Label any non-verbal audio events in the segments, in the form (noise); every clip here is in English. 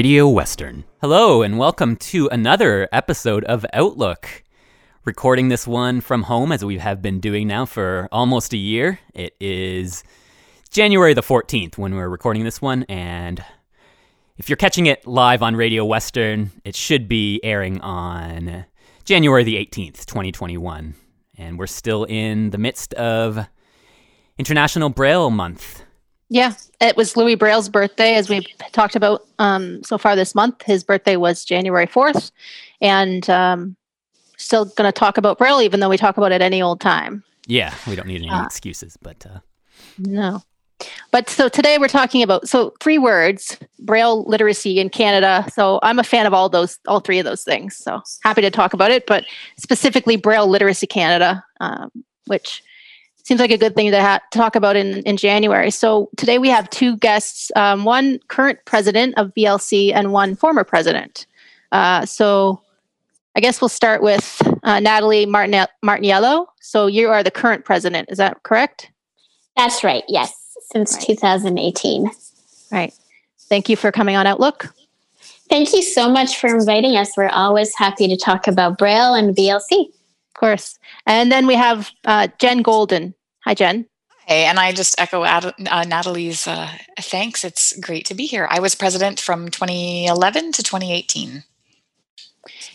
Radio Western. Hello, and welcome to another episode of Outlook. Recording this one from home as we have been doing now for almost a year. It is January the 14th when we're recording this one, and if you're catching it live on Radio Western, it should be airing on January the 18th, 2021. And we're still in the midst of International Braille Month. Yeah, it was Louis Braille's birthday, as we've talked about um, so far this month. His birthday was January 4th. And um, still going to talk about Braille, even though we talk about it any old time. Yeah, we don't need any Ah. excuses, but uh, No. But so today we're talking about so three words braille literacy in Canada. So I'm a fan of all those, all three of those things. So happy to talk about it, but specifically Braille Literacy Canada, um, which seems like a good thing to ha- talk about in, in January. So today we have two guests, um, one current president of BLC and one former president. Uh, so I guess we'll start with uh, Natalie Martin- Martiniello. So you are the current president, is that correct? That's right. Yes, since Right. 2018. Right. Thank you for coming on Outlook. Thank you so much for inviting us. We're always happy to talk about Braille and BLC. Of course. And then we have uh, Jen Goulden. Hi, Jen. Hey, and I just echo Ad- uh, Natalie's uh, thanks. It's great to be here. I was president from 2011 to 2018.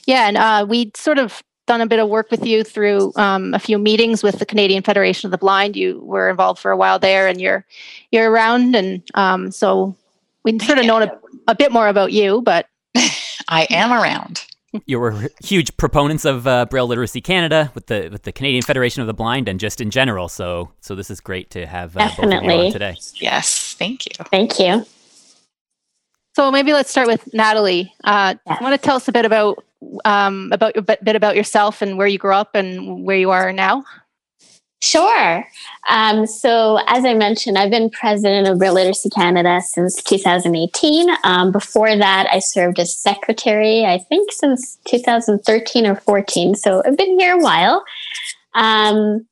Yeah, and uh, we sort of done a bit of work with you through um, a few meetings with the Canadian Federation of the Blind. You were involved for a while there, and you're you're around, and um, so we'd sort of known a, a bit more about you. But (laughs) I am around. You were huge proponents of uh, Braille Literacy Canada with the with the Canadian Federation of the Blind and just in general. So so this is great to have uh, both of you Definitely. on today. Yes, thank you. Thank you. so maybe let's start with Natalie. Uh, Yeah. Want to tell us a bit about um, about a bit, bit about yourself and where you grew up and where you are now? Sure. Um, so, as I mentioned, I've been president of Braille Literacy Canada since 2018. Um, before that, I served as secretary, I think, since 2013 or 14. So, I've been here a while. Um,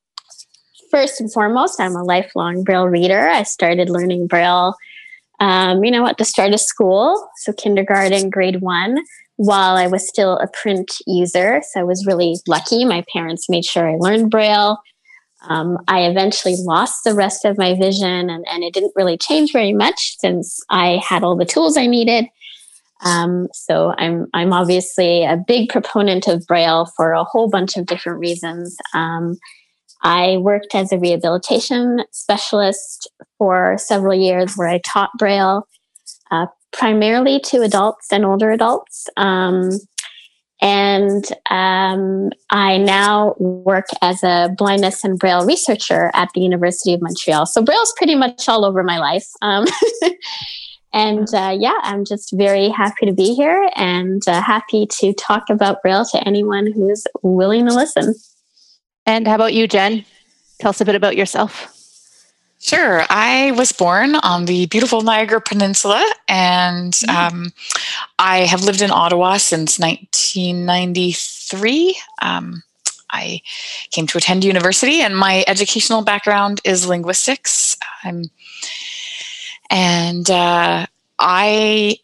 first and foremost, I'm a lifelong Braille reader. I started learning Braille, um, you know, at the start of school, so kindergarten, grade one, while I was still a print user. So, I was really lucky. My parents made sure I learned Braille. Um, I eventually lost the rest of my vision, and, and it didn't really change very much since I had all the tools I needed. Um, so I'm I'm obviously a big proponent of Braille for a whole bunch of different reasons. Um, I worked as a rehabilitation specialist for several years, where I taught Braille uh, primarily to adults and older adults. And um, I now work as a blindness and braille researcher at the University of Montreal. So braille's pretty much all over my life. Um, (laughs) and uh, yeah, I'm just very happy to be here and uh, happy to talk about braille to anyone who's willing to listen. And how about you, Jen? Tell us a bit about yourself. Sure. I was born on the beautiful Niagara Peninsula, and um, I have lived in Ottawa since 1993. Um, I came to attend university, and my educational background is linguistics. Um, and uh, I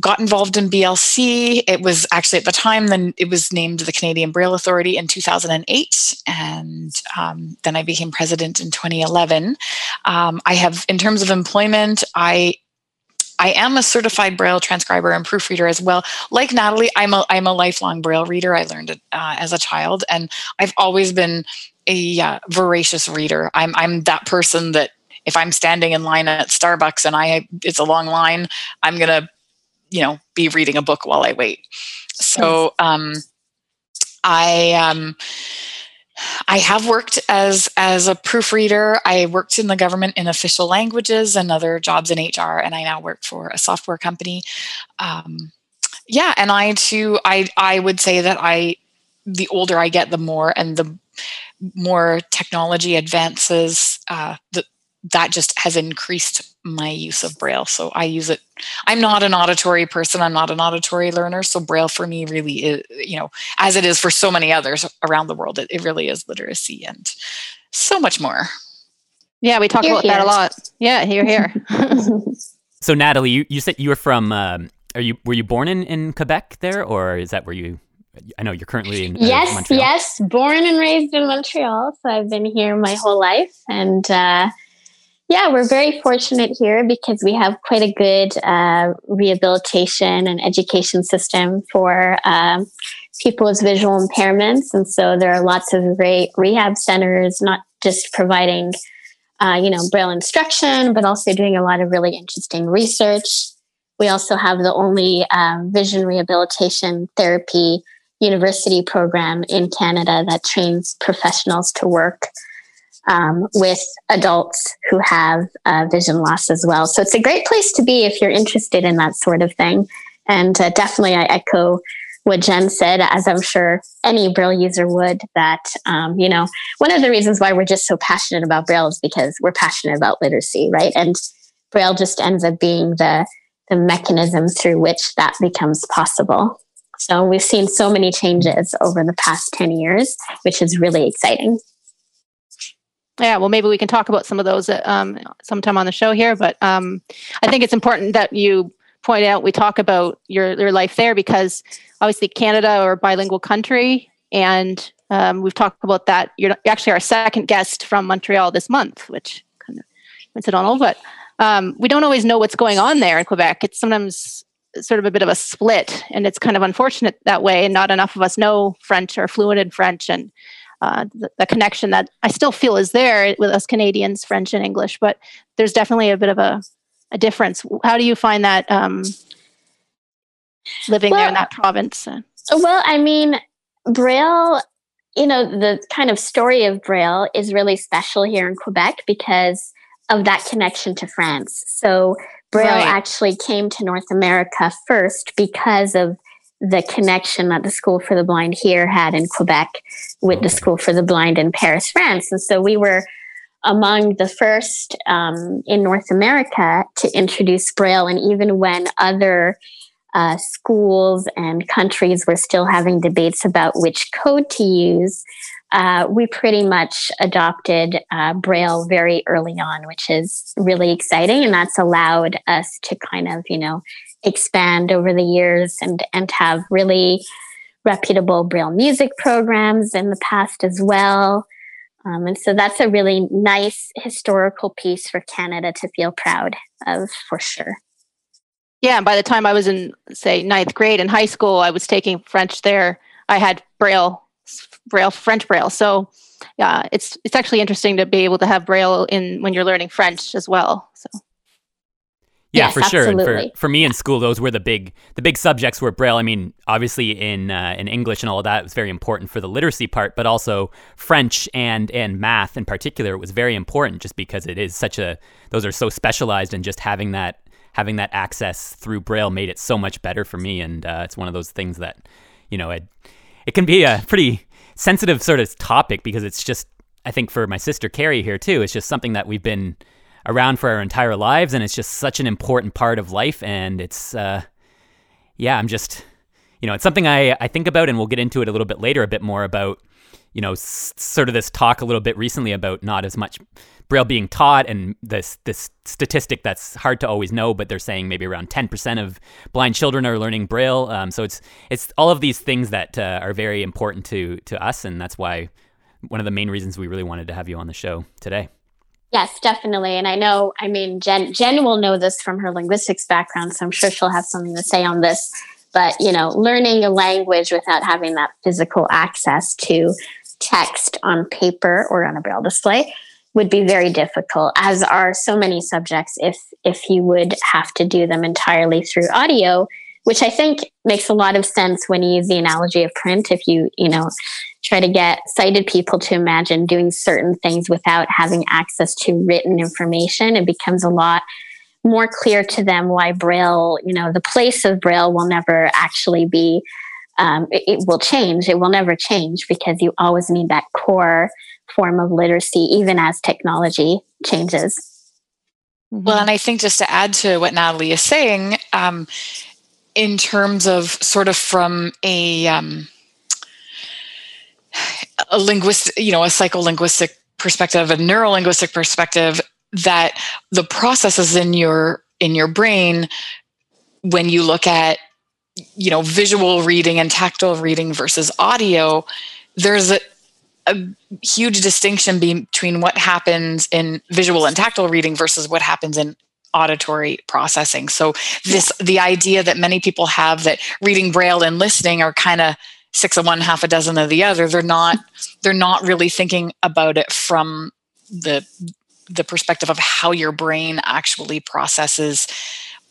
got involved in BLC. It was actually at the time then it was named the Canadian Braille Authority in 2008, and um, then I became president in 2011. Um, I have, in terms of employment, I I am a certified Braille transcriber and proofreader as well. Like Natalie, I'm a I'm a lifelong Braille reader. I learned it uh, as a child, and I've always been a uh, voracious reader. I'm I'm that person that if I'm standing in line at Starbucks and I it's a long line, I'm gonna you know be reading a book while I wait. So um, I um, I have worked as as a proofreader. I worked in the government in official languages and other jobs in HR, and I now work for a software company. Um, yeah, and I too, I I would say that I, the older I get, the more and the more technology advances, uh, the, that just has increased my use of braille. So i use it i'm not an auditory person i'm not an auditory learner. So braille for me really is you know as it is for so many others around the world it, it really is literacy and so much more. Yeah we talk about here. that a lot. Yeah here here. (laughs) So natalie you, you said you were from um, are you were you born in in quebec there or is that where you I know you're currently in uh, yes, Montreal. yes, born and raised in Montreal, so I've been here my whole life, and uh, yeah, we're very fortunate here because we have quite a good uh, rehabilitation and education system for um, people with visual impairments. And so there are lots of great rehab centers, not just providing, uh, you know, braille instruction, but also doing a lot of really interesting research. We also have the only uh, vision rehabilitation therapy university program in Canada that trains professionals to work um, with adults who have uh, vision loss as well. So it's a great place to be if you're interested in that sort of thing. And uh, definitely, I echo what Jen said, as I'm sure any Braille user would, that, um, you know, one of the reasons why we're just so passionate about Braille is because we're passionate about literacy, right? And Braille just ends up being the, the mechanism through which that becomes possible. So we've seen so many changes over the past 10 years, which is really exciting. Yeah, well, maybe we can talk about some of those uh, um, sometime on the show here. But um, I think it's important that you point out we talk about your your life there because obviously Canada or bilingual country, and um, we've talked about that. You're actually our second guest from Montreal this month, which kind of coincidental, but um, we don't always know what's going on there in Quebec. It's sometimes sort of a bit of a split, and it's kind of unfortunate that way. And not enough of us know French or fluent in French, and uh, the, the, connection that I still feel is there with us Canadians, French and English, but there's definitely a bit of a, a difference. How do you find that um, living well, there in that province? Well, I mean, Braille, you know, the kind of story of Braille is really special here in Quebec because of that connection to France. So Braille right. actually came to North America first because of the connection that the School for the Blind here had in Quebec with the School for the Blind in Paris, France. And so we were among the first um, in North America to introduce Braille. And even when other uh, schools and countries were still having debates about which code to use, uh, we pretty much adopted uh, Braille very early on, which is really exciting. And that's allowed us to kind of, you know, expand over the years and and have really reputable braille music programs in the past as well. Um, and so that's a really nice historical piece for canada to feel proud of for sure. Yeah and by the time i was in say ninth grade in high school i was taking french there. I had braille braille french braille. So yeah it's it's actually interesting to be able to have braille in when you're learning french as well so yeah, yes, for sure. And for, for me in school, those were the big the big subjects were Braille. I mean, obviously in uh, in English and all of that, it was very important for the literacy part, but also French and and math in particular it was very important, just because it is such a those are so specialized, and just having that having that access through Braille made it so much better for me. And uh, it's one of those things that you know it it can be a pretty sensitive sort of topic because it's just I think for my sister Carrie here too, it's just something that we've been around for our entire lives, and it's just such an important part of life. And it's, uh, yeah, I'm just, you know, it's something I I think about, and we'll get into it a little bit later, a bit more about, you know, s- sort of this talk a little bit recently about not as much braille being taught and this this statistic that's hard to always know but they're saying maybe around 10% of blind children are learning braille um, so it's it's all of these things that uh, are very important to to us and that's why one of the main reasons we really wanted to have you on the show today Yes, definitely. And I know, I mean, Jen, Jen will know this from her linguistics background, so I'm sure she'll have something to say on this. But, you know, learning a language without having that physical access to text on paper or on a braille display would be very difficult as are so many subjects if if you would have to do them entirely through audio which i think makes a lot of sense when you use the analogy of print if you you know try to get sighted people to imagine doing certain things without having access to written information, it becomes a lot more clear to them why Braille, you know, the place of Braille will never actually be, um, it, it will change. It will never change because you always need that core form of literacy, even as technology changes. Mm-hmm. Well, and I think just to add to what Natalie is saying, um, in terms of sort of from a um, a linguist, you know, a psycholinguistic perspective, a neurolinguistic perspective, that the processes in your in your brain when you look at you know visual reading and tactile reading versus audio there's a, a huge distinction between what happens in visual and tactile reading versus what happens in auditory processing. So this the idea that many people have that reading braille and listening are kind of six of one half a dozen of the other they're not they're not really thinking about it from the the perspective of how your brain actually processes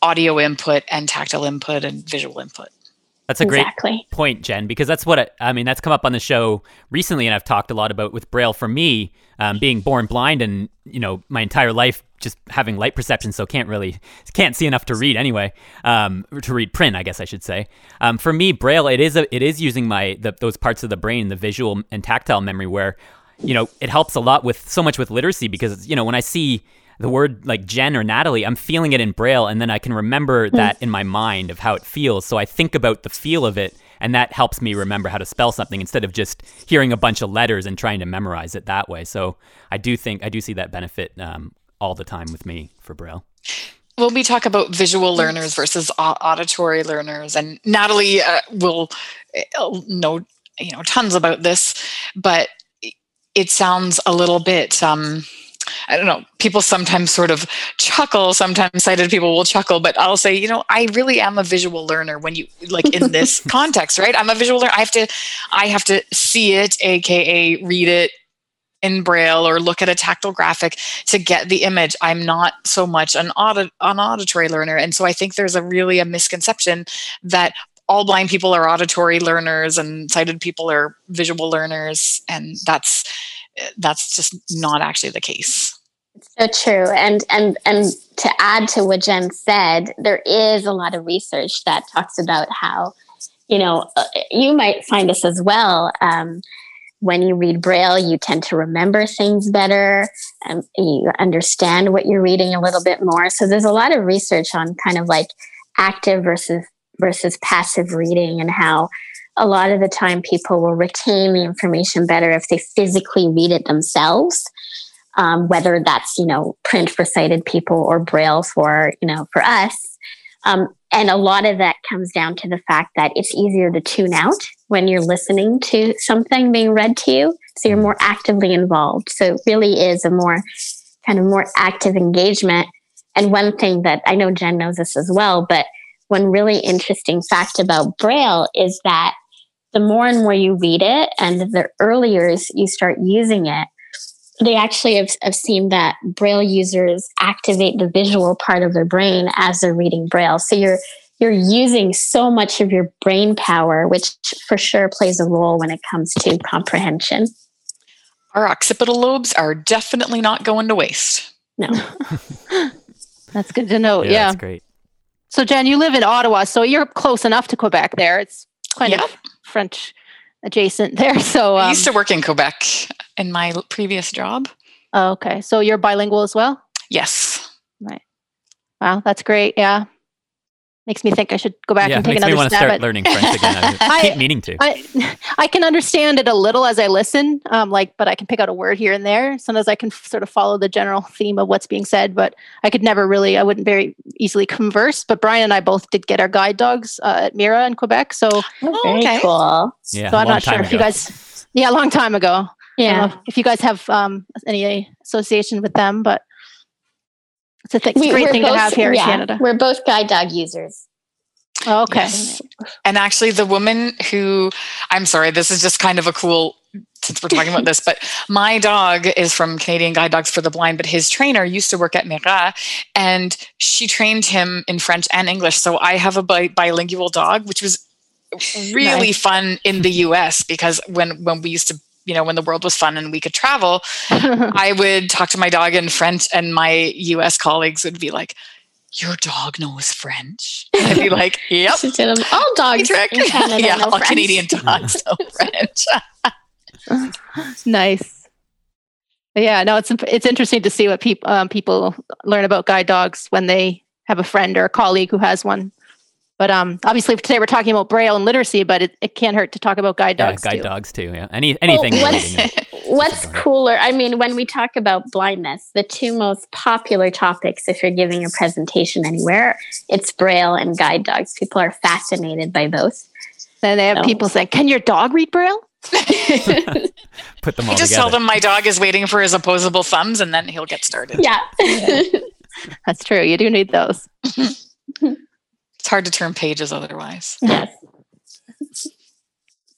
audio input and tactile input and visual input that's a great point, Jen, because that's what I, I, mean. That's come up on the show recently, and I've talked a lot about with Braille. For me, um, being born blind, and you know, my entire life just having light perception, so can't really can't see enough to read anyway. Um, to read print, I guess I should say. Um, for me, Braille, it is a, it is using my the, those parts of the brain, the visual and tactile memory, where you know it helps a lot with so much with literacy because you know when I see the word like Jen or Natalie, I'm feeling it in Braille, and then I can remember mm. that in my mind of how it feels. So I think about the feel of it, and that helps me remember how to spell something instead of just hearing a bunch of letters and trying to memorize it that way. So I do think I do see that benefit um, all the time with me for Braille. When we talk about visual learners versus auditory learners, and Natalie uh, will uh, know you know tons about this, but it sounds a little bit. Um, I don't know, people sometimes sort of chuckle, sometimes sighted people will chuckle, but I'll say, you know, I really am a visual learner when you like in this (laughs) context, right? I'm a visual learner. I have to I have to see it, aka read it in braille or look at a tactile graphic to get the image. I'm not so much an audit an auditory learner. And so I think there's a really a misconception that all blind people are auditory learners and sighted people are visual learners and that's that's just not actually the case. It's so true. And and and to add to what Jen said, there is a lot of research that talks about how, you know, uh, you might find this as well. Um, when you read Braille, you tend to remember things better and you understand what you're reading a little bit more. So there's a lot of research on kind of like active versus versus passive reading and how a lot of the time people will retain the information better if they physically read it themselves um, whether that's you know print for sighted people or braille for you know for us um, and a lot of that comes down to the fact that it's easier to tune out when you're listening to something being read to you so you're mm. more actively involved. So it really is a more kind of more active engagement. And one thing that i know jen knows this as well but one really interesting fact about braille is that the more and more you read it and the earlier you start using it, they actually have, have seen that Braille users activate the visual part of their brain as they're reading Braille. So you're you're using so much of your brain power, which for sure plays a role when it comes to comprehension. Our occipital lobes are definitely not going to waste. No. (laughs) (laughs) that's good to know. Yeah, yeah. That's great. So Jen, you live in Ottawa, so you're close enough to Quebec there. It's kind yep. of French adjacent (laughs) there. So um, I used to work in Quebec in my previous job. Oh, okay. So you're bilingual as well? Yes. Right. Wow, that's great. Yeah makes me think I should go back yeah, and take makes another me want to start at learning French again. (laughs) I, keep meaning to. I, I can understand it a little as I listen, um, like, but I can pick out a word here and there. Sometimes I can f- sort of follow the general theme of what's being said, but I could never really, I wouldn't very easily converse. But Brian and I both did get our guide dogs uh, at Mira in Quebec, so oh, very okay. cool. Yeah, so I'm not sure if you guys, yeah, a long time ago. Yeah, if you guys have um, any association with them, but it's a, th- it's a great thing both, to have here yeah, in Canada. We're both guide dog users. Oh, okay. Yes. And actually, the woman who, I'm sorry, this is just kind of a cool, since we're talking about this, but my dog is from Canadian Guide Dogs for the Blind, but his trainer used to work at Mira and she trained him in French and English. So I have a bi- bilingual dog, which was really Nice. fun in the US because when when we used to you know when the world was fun and we could travel (laughs) I would talk to my dog in French and my US colleagues would be like your dog knows French And I'd be like (laughs) yep She did them. All dogs trick. in Canada yeah all French. Canadian (laughs) dogs know French nice. Yeah, no, it's it's interesting to see what people um, people learn about guide dogs when they have a friend or a colleague who has one. But um, obviously today we're talking about braille and literacy, but it, it can't hurt to talk about guide Yeah, dogs guide too. dogs too. Yeah, any anything. Well, what's- (laughs) What's cooler? I mean, when we talk about blindness, the two most popular topics, if you're giving a presentation anywhere, it's braille and guide dogs. People are fascinated by both. And they have No. people saying, "Can your dog read braille?" (laughs) Put them all I just together. tell them my dog is waiting for his opposable thumbs and then he'll get started yeah. (laughs) That's true. You do need those. It's hard to turn pages otherwise yes.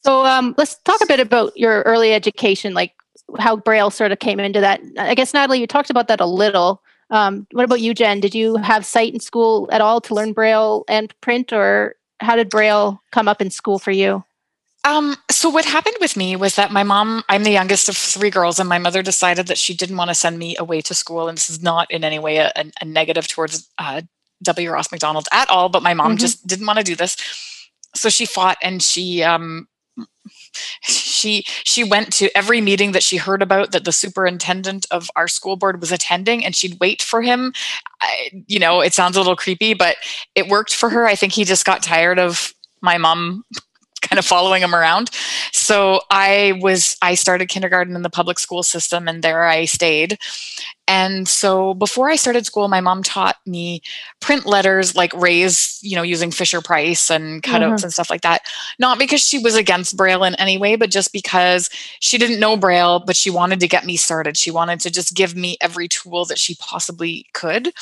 So um, let's talk a bit about your early education, like how braille sort of came into that. I guess Natalie, you talked about that a little. Um, what about you, Jen? Did you have sight in school at all to learn braille and print, or how did braille come up in school for you? Um, so what happened with me was that my mom, I'm the youngest of three girls, and my mother decided that she didn't want to send me away to school. And this is not in any way a, a- a negative towards uh, W. Ross Macdonald at all, but my mom Mhm. just didn't want to do this. So she fought and she um she she went to every meeting that she heard about that the superintendent of our school board was attending and she'd wait for him I, you know it sounds a little creepy but it worked for her i think he just got tired of my mom kind of following him around. So i was i started kindergarten in the public school system and there i stayed. And so before i started school my mom taught me print letters like raise you know using fisher price and cutouts mm-hmm. and stuff like that. Not because she was against braille in any way but just because she didn't know braille but she wanted to get me started. She wanted to just give me every tool that she possibly could.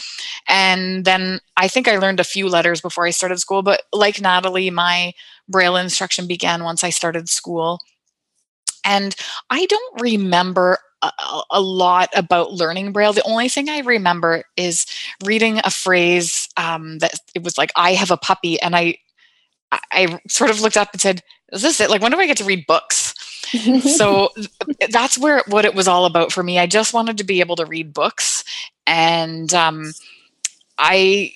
And then i think i learned a few letters before i started school but like natalie my braille instruction began once i started school and i don't remember a, lot about learning braille the only thing i remember is reading a phrase um, that it was like i have a puppy and i I- I sort of looked up and said, "Is this it? Like, when do I get to read books?" (laughs) so that's where what it was all about for me. I just wanted to be able to read books, and um, I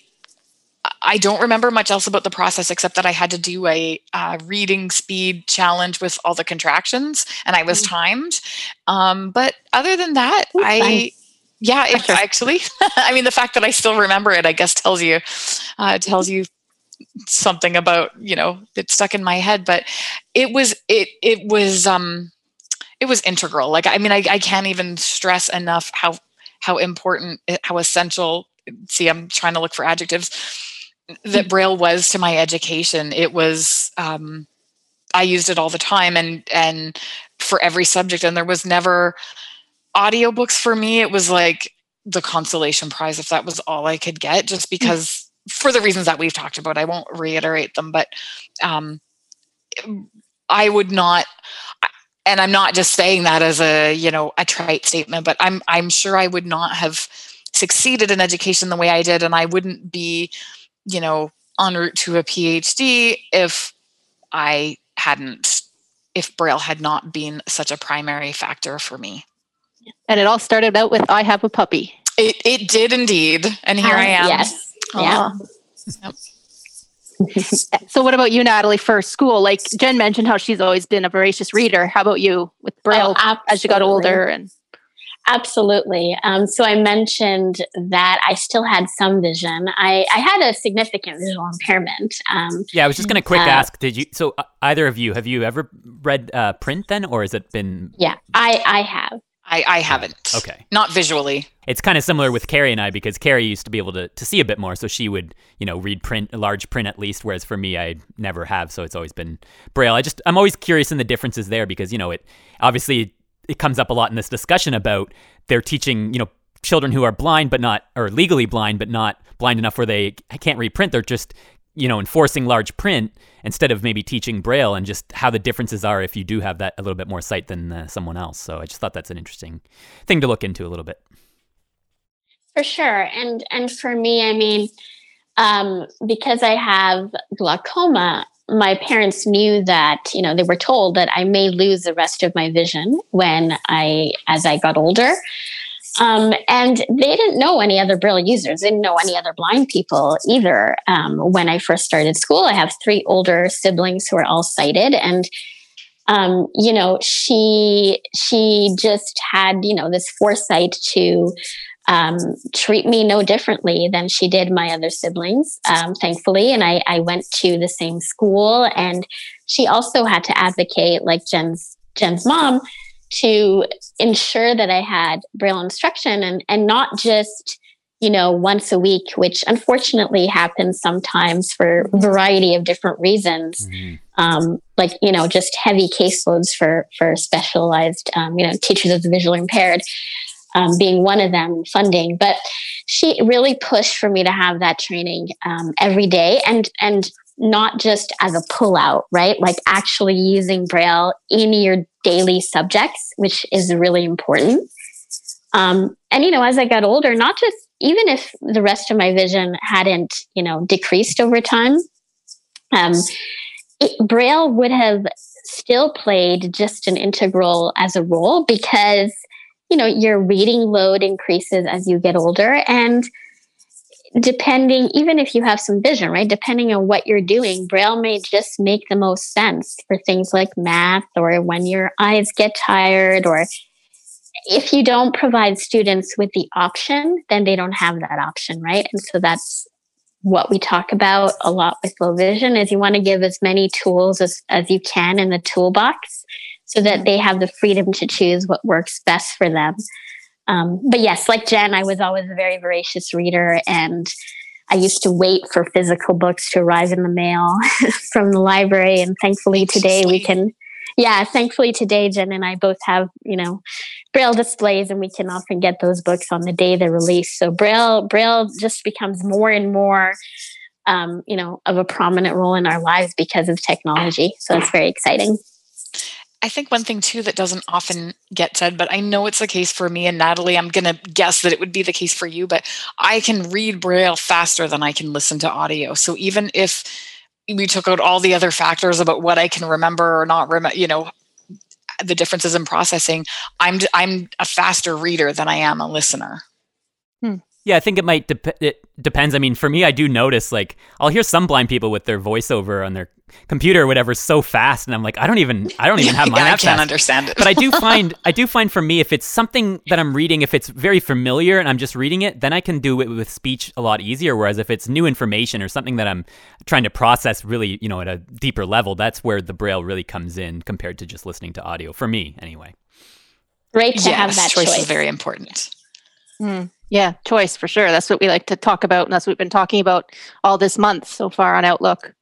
I don't remember much else about the process except that I had to do a uh, reading speed challenge with all the contractions, and I was Mm. timed. Um, but other than that, Ooh, I. nice. Yeah, it actually. (laughs) I mean, the fact that I still remember it, I guess, tells you uh, tells you something about you know it stuck in my head. But it was it it was um it was integral. Like I mean, I, I can't even stress enough how how important how essential. See, I'm trying to look for adjectives that Braille was to my education. It was um, I used it all the time and and for every subject, and there was never audiobooks for me. It was like the consolation prize if that was all I could get, just because for the reasons that we've talked about. I won't reiterate them, but um, I would not. And I'm not just saying that as a you know a trite statement, but I'm I'm sure I would not have succeeded in education the way I did, and I wouldn't be you know en route to a PhD if I hadn't if Braille had not been such a primary factor for me. And it all started out with "I have a puppy." It it did indeed, and here I am. Yes. Yeah. Aw. so, what about you, Natalie? For school, like Jen mentioned, how she's always been a voracious reader. How about you with Braille Oh, as you got older? And Absolutely. Um, so I mentioned that I still had some vision. I, I had a significant visual impairment. Um, Yeah, I was just gonna quick Uh, ask. Did you? So uh, either of you have you ever read uh, print then, or has it been? yeah, I, I have. I, I haven't. Okay, Not visually. it's kind of similar with Carrie and I because Carrie used to be able to, to see a bit more, so she would you know read print, large print at least. Whereas for me, I never have, so it's always been braille. I just I'm always curious in the differences there because you know it obviously it comes up a lot in this discussion about they're teaching you know children who are blind but not or legally blind but not blind enough where they can't read print. They're just you know enforcing large print instead of maybe teaching braille and just how the differences are if you do have that a little bit more sight than uh, someone else. So I just thought that's an interesting thing to look into a little bit. For sure. And and for me, I mean, um, because I have glaucoma, my parents knew that you know they were told that I may lose the rest of my vision when I as I got older. Um, and they didn't know any other Braille users. They didn't know any other blind people either. Um, when I first started school, I have three older siblings who are all sighted, and um, you know, she she just had you know this foresight to um, treat me no differently than she did my other siblings, um, thankfully. And I, I went to the same school, and she also had to advocate, like Jen's Jen's mom, to ensure that I had braille instruction and and not just you know once a week which unfortunately happens sometimes for a variety of different reasons mm-hmm. um, like you know just heavy caseloads for for specialized um, you know teachers of the visually impaired um, being one of them funding. But she really pushed for me to have that training um, every day and and not just as a pullout right? Like actually using braille in your daily subjects which is really important. Um, and you know as i got older not just even if the rest of my vision hadn't you know decreased over time um, it, braille would have still played just an integral as a role because you know, your reading load increases as you get older. And depending, even if you have some vision, right, depending on what you're doing, Braille may just make the most sense for things like math or when your eyes get tired or if you don't provide students with the option, then they don't have that option, right? And so that's what we talk about a lot with low vision is you want to give as many tools as, as you can in the toolbox so that they have the freedom to choose what works best for them. Um, but yes, like Jen, I was always a very voracious reader and I used to wait for physical books to arrive in the mail (laughs) from the library. And thankfully today we can, yeah, thankfully today Jen and I both have, you know, Braille displays and we can often get those books on the day they're released. So Braille, Braille just becomes more and more, um, you know, of a prominent role in our lives because of technology. So it's very exciting. I think one thing too that doesn't often get said, but I know it's the case for me and Natalie. I'm going to guess that it would be the case for you, but I can read Braille faster than I can listen to audio. So even if we took out all the other factors about what I can remember or not remember, you know, the differences in processing, I'm I'm a faster reader than I am a listener. Hmm. Yeah, I think it might dep- it depends. I mean, for me, I do notice like I'll hear some blind people with their voiceover on their computer or whatever so fast and i'm like i don't even i don't even have (laughs) mine yeah, i can't fast. understand it but i do (laughs) find i do find for me if it's something that i'm reading if it's very familiar and i'm just reading it then i can do it with speech a lot easier whereas if it's new information or something that i'm trying to process really you know at a deeper level that's where the braille really comes in compared to just listening to audio for me anyway great to yes, have that choice, choice is very important mm. Yeah, choice for sure. That's what we like to talk about, and that's what we've been talking about all this month so far on Outlook.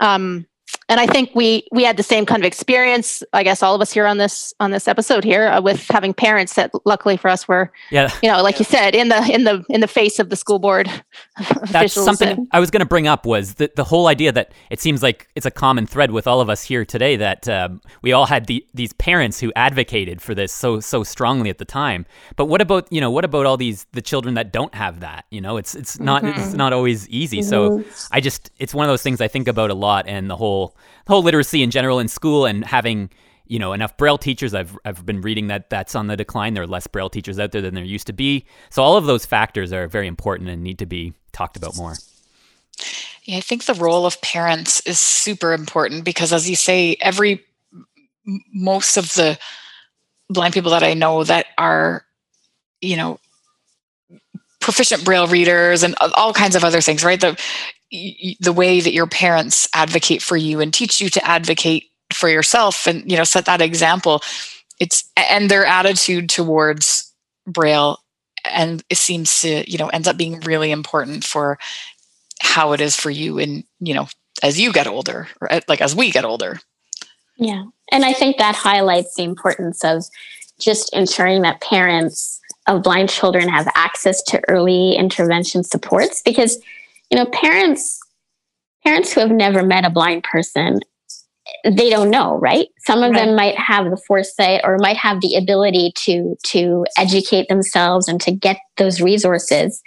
Um, and I think we we had the same kind of experience. I guess all of us here on this on this episode here uh, with having parents that, luckily for us, were yeah, you know, like yeah. you said, in the in the in the face of the school board. (laughs) That's something and, I was going to bring up was the the whole idea that it seems like it's a common thread with all of us here today that um, we all had the these parents who advocated for this so so strongly at the time. But what about you know what about all these the children that don't have that? You know, it's it's not mm-hmm. it's not always easy. Mm-hmm. So I just it's one of those things I think about a lot, and the whole whole literacy in general in school and having you know enough braille teachers i've i've been reading that that's on the decline. There are less braille teachers out there than there used to be. So all of those factors are very important and need to be talked about more. Yeah i think the role of parents is super important because as you say every most of the blind people that i know that are you know proficient braille readers and all kinds of other things right? The the way that your parents advocate for you and teach you to advocate for yourself and you know set that example it's and their attitude towards braille and it seems to you know ends up being really important for how it is for you and you know as you get older right? Uh, like as we get older yeah and i think that highlights the importance of just ensuring that parents of blind children have access to early intervention supports because you know parents parents who have never met a blind person they don't know right some of right. them might have the foresight or might have the ability to to educate themselves and to get those resources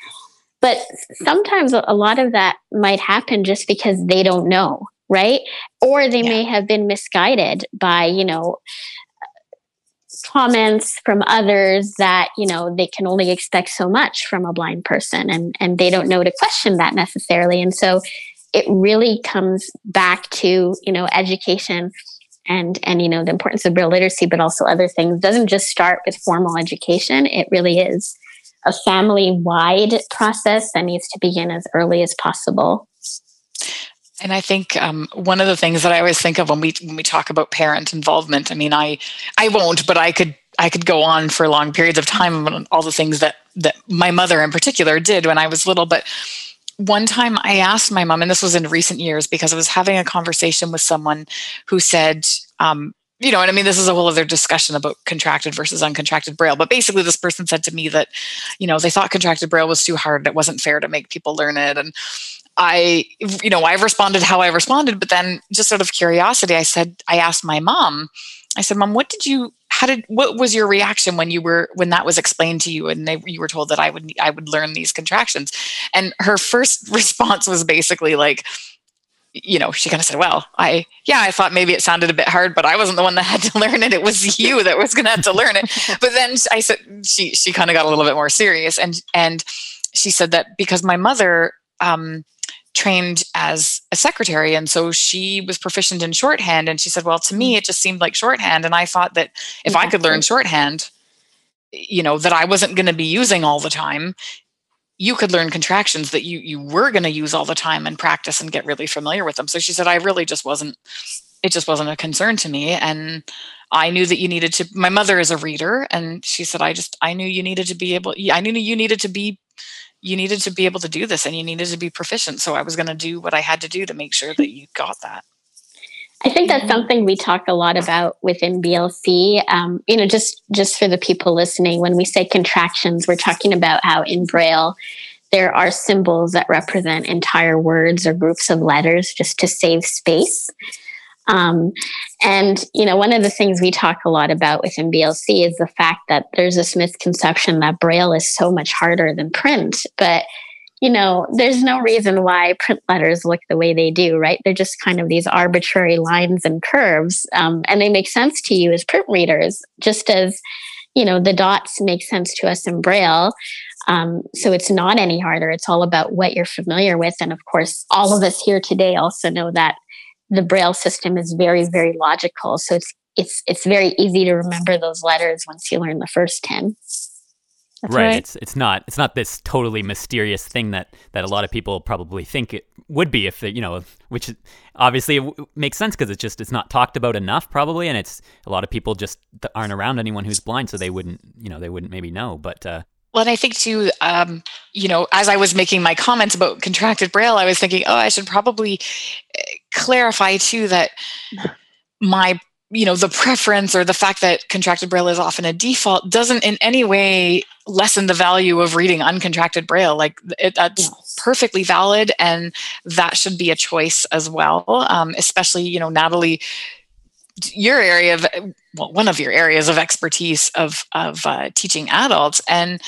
but sometimes a lot of that might happen just because they don't know right? Or they yeah. may have been misguided by, you know, comments from others that you know they can only expect so much from a blind person and and they don't know to question that necessarily. And so it really comes back to you know education and and you know the importance of braille literacy but also other things. It doesn't just start with formal education. It really is a family wide process that needs to begin as early as possible and I think um, one of the things that I always think of when we when we talk about parent involvement, I mean, I I won't, but I could I could go on for long periods of time on all the things that that my mother in particular did when I was little. But one time I asked my mom, and this was in recent years because I was having a conversation with someone who said, um, you know, and I mean, this is a whole other discussion about contracted versus uncontracted braille. But basically, this person said to me that, you know, they thought contracted braille was too hard. and It wasn't fair to make people learn it. And I, you know, I responded how I responded, but then just sort of curiosity, I said, I asked my mom, I said, Mom, what did you, how did, what was your reaction when you were, when that was explained to you and they, you were told that I would, I would learn these contractions? And her first (laughs) response was basically like, you know, she kind of said, Well, I, yeah, I thought maybe it sounded a bit hard, but I wasn't the one that had to (laughs) learn it. It was (laughs) you that was going to have to learn it. But then I said, she, she kind of got a little bit more serious. And, and she said that because my mother, um, trained as a secretary and so she was proficient in shorthand and she said well to me mm. it just seemed like shorthand and i thought that if i could learn shorthand you know that i wasn't going to be using all the time you could learn contractions that you you were going to use all the time and practice and get really familiar with them so she said i really just wasn't it just wasn't a concern to me and i knew that you needed to my mother is a reader and she said i just i knew you needed to be able i knew you needed to be you needed to be able to do this and you needed to be proficient. So I was going to do what I had to do to make sure that you got that. I think that's something we talk a lot about within BLC. Um, you know, just just for the people listening, when we say contractions, we're talking about how in Braille there are symbols that represent entire words or groups of letters just to save space. Um, and, you know, one of the things we talk a lot about within BLC is the fact that there's this misconception that Braille is so much harder than print. But, you know, there's no reason why print letters look the way they do, right? They're just kind of these arbitrary lines and curves. Um, and they make sense to you as print readers, just as, you know, the dots make sense to us in Braille. Um, so it's not any harder. It's all about what you're familiar with. And of course, all of us here today also know that the braille system is very very logical so it's it's it's very easy to remember those letters once you learn the first 10 right. right. It's it's not it's not this totally mysterious thing that that a lot of people probably think it would be if it, you know, which obviously makes sense because it's just it's not talked about enough probably, and it's a lot of people just aren't around anyone who's blind, so they wouldn't you know they wouldn't maybe know. But uh, well, and I think too, um, you know, as I was making my comments about contracted braille, I was thinking, oh, I should probably clarify too that my you know the preference or the fact that contracted braille is often a default doesn't in any way lessen the value of reading uncontracted braille. Like it, that's yes. perfectly valid and that should be a choice as well. Um, especially you know natalie your area of well, one of your areas of expertise of of uh, teaching adults. And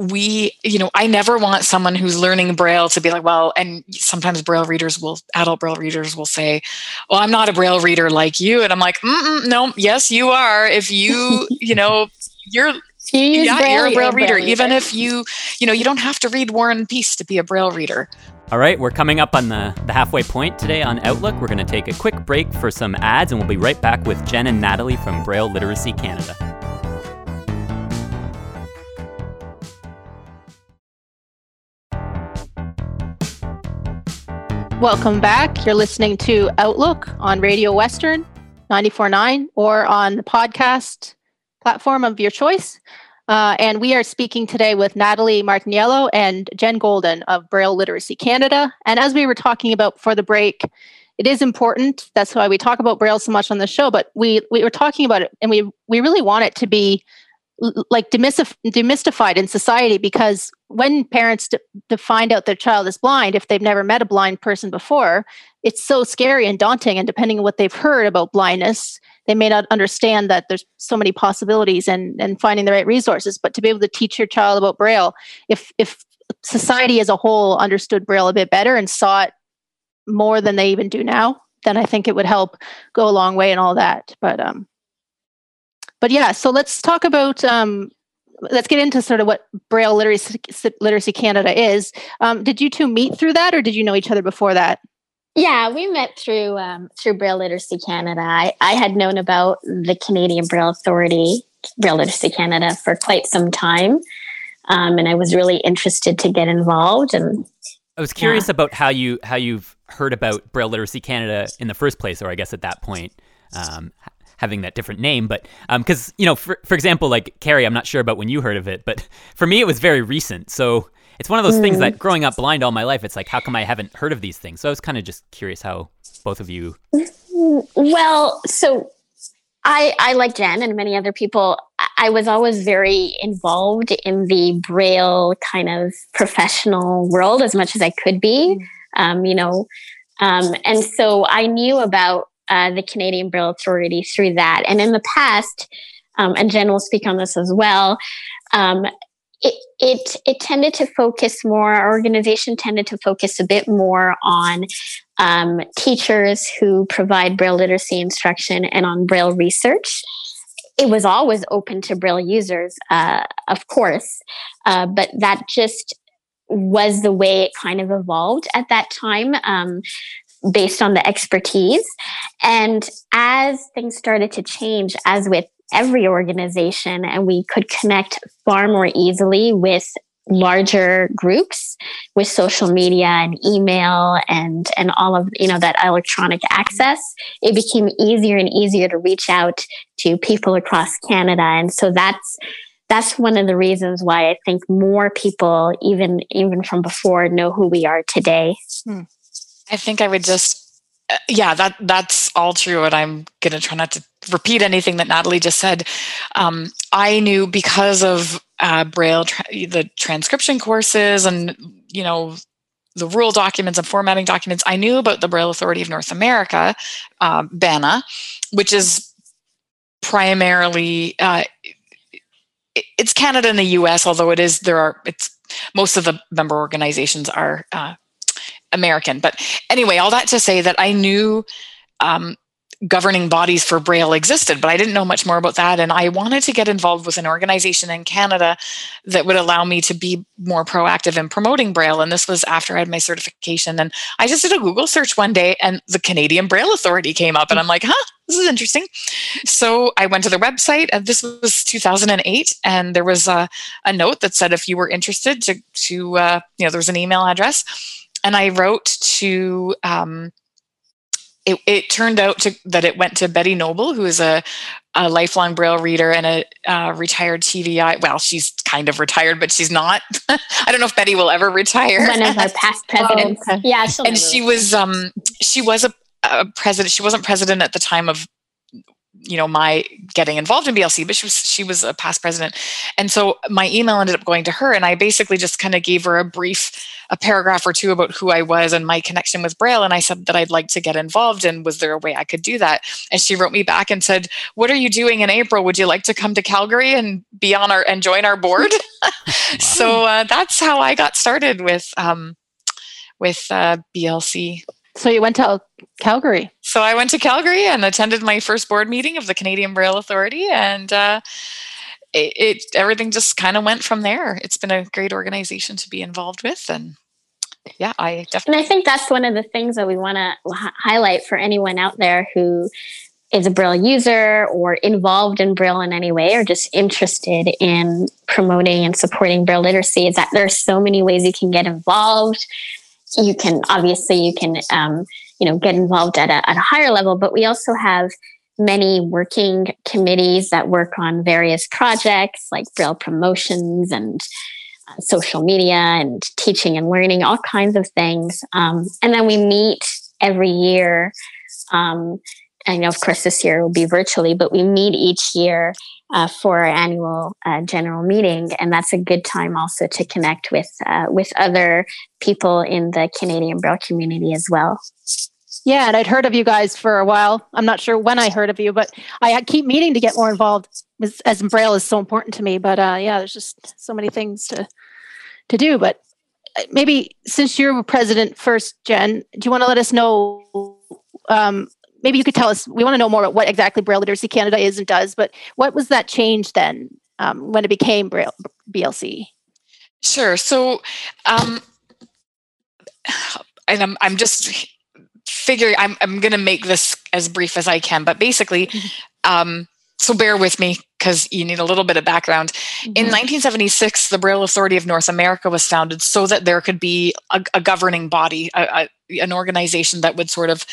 we you know i never want someone who's learning braille to be like well and sometimes braille readers will adult braille readers will say well i'm not a braille reader like you. And i'm like no yes you are. If you (laughs) you know you're you yeah, braille, you're a braille, reader, braille even if you you know you don't have to read war and peace to be a braille reader. All right, we're coming up on the, the halfway point today on Outlook. We're going to take a quick break for some ads, and we'll be right back with Jen and Natalie from Braille Literacy Canada. Welcome back. You're listening to Outlook on Radio Western 94.9 or on the podcast platform of your choice. Uh, and we are speaking today with Natalie Martiniello and Jen Goulden of Braille Literacy Canada. And as we were talking about before the break, it is important. That's why we talk about Braille so much on the show. But we we were talking about it, and we we really want it to be like demystif- demystified in society because when parents d- to find out their child is blind if they've never met a blind person before it's so scary and daunting and depending on what they've heard about blindness they may not understand that there's so many possibilities and and finding the right resources but to be able to teach your child about braille if if society as a whole understood braille a bit better and saw it more than they even do now, then I think it would help go a long way and all that. But um, but yeah, so let's talk about um, let's get into sort of what Braille Literacy, Literacy Canada is. Um, did you two meet through that, or did you know each other before that? Yeah, we met through um, through Braille Literacy Canada. I, I had known about the Canadian Braille Authority, Braille Literacy Canada, for quite some time, um, and I was really interested to get involved. And I was curious yeah. about how you how you've heard about Braille Literacy Canada in the first place, or I guess at that point, um, having that different name. But because um, you know, for for example, like Carrie, I'm not sure about when you heard of it, but for me, it was very recent. So it's one of those mm. things that growing up blind all my life, it's like, how come I haven't heard of these things? So I was kind of just curious how both of you. Well, so I, I like Jen and many other people. I was always very involved in the Braille kind of professional world as much as I could be. Mm. Um, you know, um, and so I knew about uh, the Canadian Braille Authority through that. And in the past, um, and Jen will speak on this as well. Um, it, it it tended to focus more. Our organization tended to focus a bit more on um, teachers who provide Braille literacy instruction and on Braille research. It was always open to Braille users, uh, of course, uh, but that just was the way it kind of evolved at that time. Um, based on the expertise. And as things started to change, as with every organization, and we could connect far more easily with larger groups with social media and email and and all of you know that electronic access it became easier and easier to reach out to people across canada and so that's that's one of the reasons why i think more people even even from before know who we are today hmm. I think I would just, uh, yeah, that that's all true. And I'm going to try not to repeat anything that Natalie just said. Um, I knew because of uh, Braille, tra- the transcription courses, and you know the rule documents and formatting documents. I knew about the Braille Authority of North America, uh, BANA, which is primarily. Uh, it's Canada and the U.S. Although it is there are it's most of the member organizations are uh, American. But anyway, all that to say that I knew um, governing bodies for Braille existed, but I didn't know much more about that. And I wanted to get involved with an organization in Canada that would allow me to be more proactive in promoting Braille. And this was after I had my certification. And I just did a Google search one day and the Canadian Braille Authority came up. And I'm like, huh, this is interesting. So I went to their website. And this was 2008. And there was a, a note that said if you were interested to, to uh, you know, there was an email address and I wrote to. Um, it, it, turned out to, that it went to Betty Noble, who is a, a lifelong Braille reader and a uh, retired TVI. Well, she's kind of retired, but she's not. (laughs) I don't know if Betty will ever retire. One of our (laughs) past presidents. Oh, okay. Yeah, and she was um, she was a, a president. She wasn't president at the time of you know my getting involved in BLC, but she was she was a past president, and so my email ended up going to her, and I basically just kind of gave her a brief, a paragraph or two about who I was and my connection with Braille, and I said that I'd like to get involved, and was there a way I could do that? And she wrote me back and said, "What are you doing in April? Would you like to come to Calgary and be on our and join our board?" (laughs) (laughs) so uh, that's how I got started with um, with uh, BLC. So you went to Calgary. So I went to Calgary and attended my first board meeting of the Canadian Braille Authority, and uh, it, it everything just kind of went from there. It's been a great organization to be involved with, and yeah, I definitely. And I think that's one of the things that we want to h- highlight for anyone out there who is a Braille user or involved in Braille in any way or just interested in promoting and supporting Braille literacy is that there are so many ways you can get involved you can obviously you can um, you know get involved at a, at a higher level but we also have many working committees that work on various projects like braille promotions and uh, social media and teaching and learning all kinds of things. Um, and then we meet every year um, Know, of course, this year will be virtually, but we meet each year uh, for our annual uh, general meeting, and that's a good time also to connect with uh, with other people in the Canadian Braille community as well. Yeah, and I'd heard of you guys for a while. I'm not sure when I heard of you, but I keep meaning to get more involved as, as Braille is so important to me. But uh, yeah, there's just so many things to to do. But maybe since you're president first, Jen, do you want to let us know? Um, maybe you could tell us. We want to know more about what exactly Braille Literacy Canada is and does. But what was that change then um, when it became Braille BLC? Sure. So, um, and I'm I'm just figuring I'm I'm going to make this as brief as I can, but basically, mm-hmm. um, so bear with me because you need a little bit of background. Mm-hmm. In 1976, the Braille Authority of North America was founded so that there could be a, a governing body, a, a, an organization that would sort of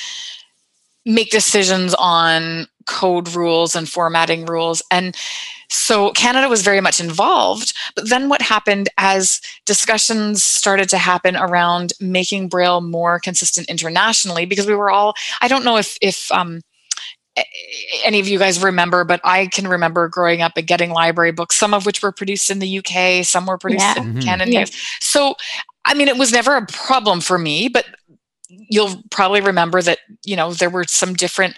make decisions on code rules and formatting rules. And so Canada was very much involved. But then what happened as discussions started to happen around making Braille more consistent internationally, because we were all, I don't know if, if, um, any of you guys remember, but I can remember growing up and getting library books, some of which were produced in the UK, some were produced yeah. in mm-hmm. Canada. Yeah. So, I mean, it was never a problem for me, but you'll probably remember that, you know, there were some different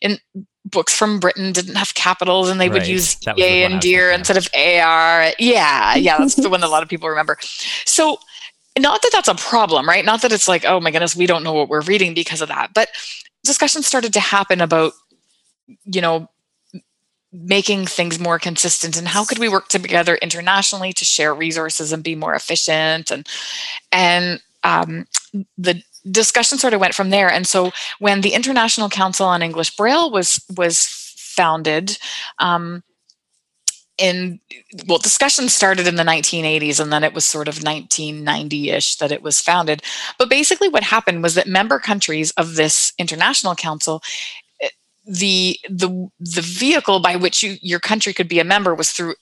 in books from Britain didn't have capitals and they right. would use A and dear instead of AR. Yeah, (laughs) yeah, that's the one that a lot of people remember. So, not that that's a problem, right? Not that it's like, oh my goodness, we don't know what we're reading because of that. But discussions started to happen about, you know, making things more consistent and how could we work together internationally to share resources and be more efficient and and um, the discussion sort of went from there. And so when the International Council on English Braille was was founded, um, in well, discussion started in the 1980s, and then it was sort of 1990-ish that it was founded. But basically, what happened was that member countries of this international council eh, the the the vehicle by which you, your country could be a member was through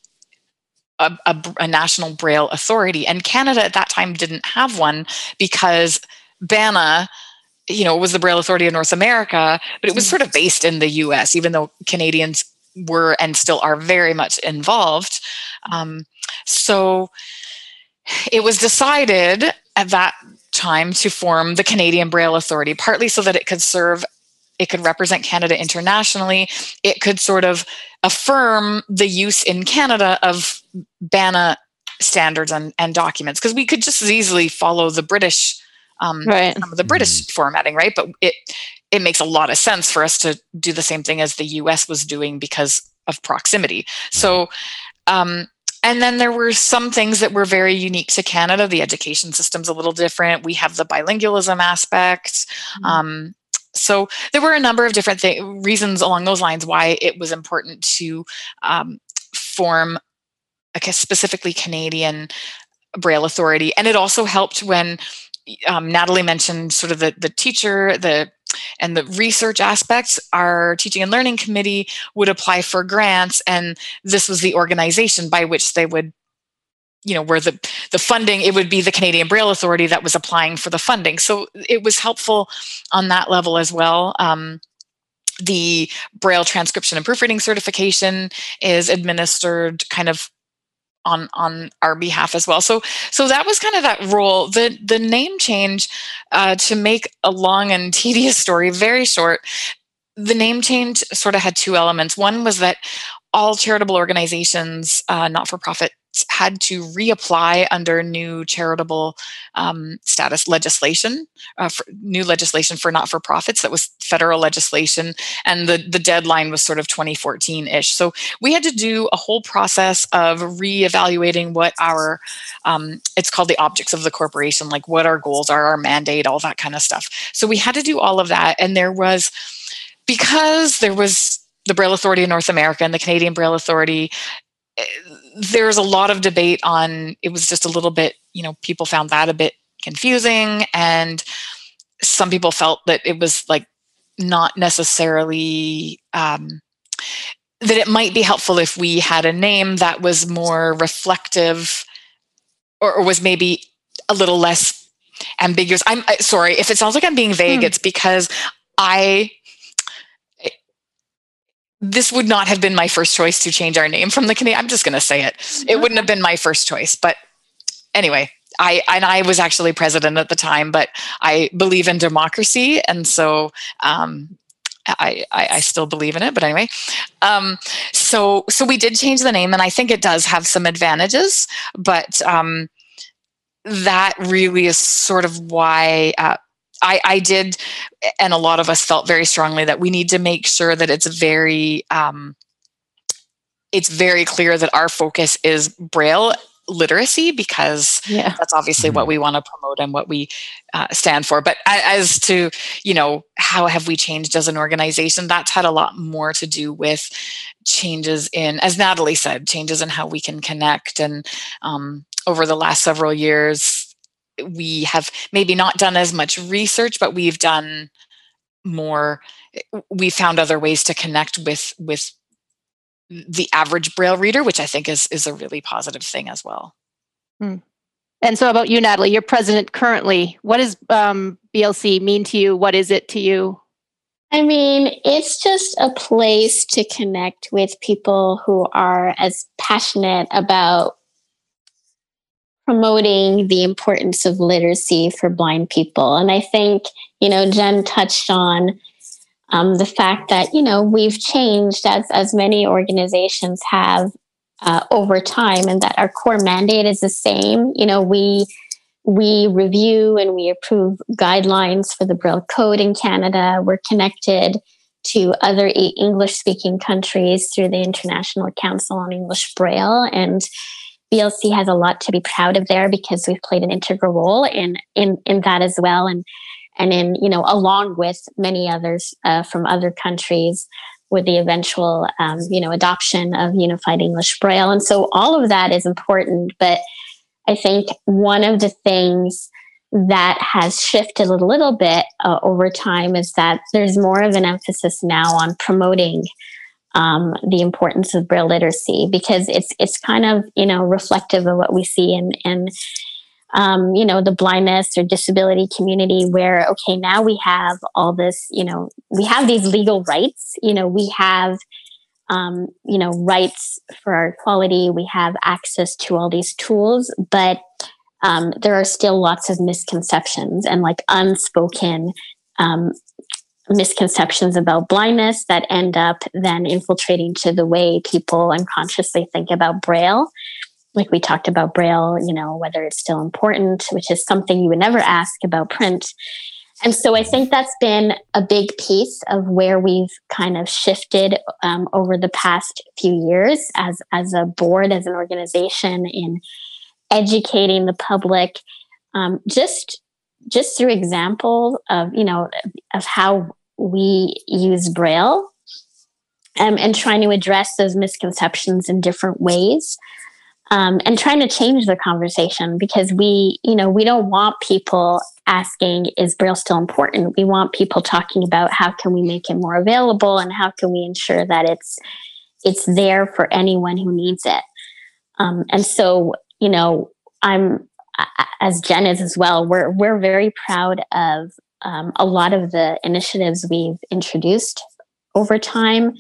a, a, a, national braille authority and canada at that time didn't have one because BANA, you know, was the Braille Authority of North America, but it was sort of based in the US, even though Canadians were and still are very much involved. Um, so it was decided at that time to form the Canadian Braille Authority, partly so that it could serve, it could represent Canada internationally, it could sort of affirm the use in Canada of BANA standards and, and documents, because we could just as easily follow the British um, right. some of the British mm. formatting, right? But it it makes a lot of sense for us to do the same thing as the U.S. was doing because of proximity. So. Um, and then there were some things that were very unique to Canada. The education system's a little different. We have the bilingualism aspect. Mm-hmm. Um, so there were a number of different th- reasons along those lines why it was important to um, form a specifically Canadian Braille Authority. And it also helped when um, Natalie mentioned sort of the the teacher the and the research aspects. Our teaching and learning committee would apply for grants and this was the organization by which they would you know where the the funding it would be the Canadian Braille Authority that was applying for the funding. So it was helpful on that level as well. Um, the Braille transcription and proofreading certification is administered kind of on on our behalf as well. So so that was kind of that role. The the name change uh, to make a long and (laughs) tedious story very short. The name change sort of had two elements. One was that all charitable organizations, uh, not for profit had to reapply under new charitable um, status legislation, uh, new legislation for not for profits. That was federal legislation, and the the deadline was sort of 2014 ish. So we had to do a whole process of reevaluating what our um, it's called the objects of the corporation, like what our goals are, our mandate, all that kind of stuff. So we had to do all of that, and there was because there was the Braille Authority of North America and the Canadian Braille Authority there's a lot of debate on it was just a little bit you know people found that a bit confusing and some people felt that it was like not necessarily um, that it might be helpful if we had a name that was more reflective or, or was maybe a little less ambiguous i'm sorry if it sounds like i'm being vague hmm. it's because i this would not have been my first choice to change our name from the Canadian. I'm just going to say it. It wouldn't have been my first choice. But anyway, I and I was actually president at the time, but I believe in democracy, and so um, I, I, I, still believe in it. But anyway, um, so so we did change the name, and I think it does have some advantages. But um, that really is sort of why uh, I, I, did, and a lot of us felt very strongly that we need to make sure that it's very, um, it's very clear that our focus is Braille literacy because yeah. that's obviously mm-hmm. what we want to promote and what we uh, stand for. But as to, you know, how have we changed as an organization, that's had a lot more to do with changes in, as Natalie said, changes in how we can connect. And um, over the last several years, we have maybe not done as much research, but we've done more. We found other ways to connect with with the average braille reader which i think is is a really positive thing as well hmm. and so about you natalie you're president currently what does um, blc mean to you what is it to you i mean it's just a place to connect with people who are as passionate about promoting the importance of literacy for blind people and i think you know jen touched on um, the fact that you know we've changed as as many organizations have uh, over time, and that our core mandate is the same. You know, we we review and we approve guidelines for the Braille Code in Canada. We're connected to other English speaking countries through the International Council on English Braille and BLC has a lot to be proud of there because we've played an integral role in in in that as well. And and in you know along with many others uh, from other countries with the eventual um, you know adoption of unified english braille. And so all of that is important but i think one of the things that has shifted a little bit uh, over time is that there's more of an emphasis now on promoting um, the importance of braille literacy because it's it's kind of you know reflective of what we see in in um, you know, the blindness or disability community where, okay, now we have all this, you know, we have these legal rights, you know, we have, um, you know, rights for our equality, we have access to all these tools, but um, there are still lots of misconceptions and like unspoken um, misconceptions about blindness that end up then infiltrating to the way people unconsciously think about Braille. Like we talked about braille you know whether it's still important which is something you would never ask about print. And so i think that's been a big piece of where we've kind of shifted um, over the past few years as as a board as an organization in educating the public um, just just through example of you know of how we use braille um, and trying to address those misconceptions in different ways um, and trying to change the conversation because we, you know, we don't want people asking, is Braille still important? We want people talking about how can we make it more available and how can we ensure that it's it's there for anyone who needs it. Um, and so, you know, I'm as Jen is as well. We're we're very proud of um, a lot of the initiatives we've introduced over time.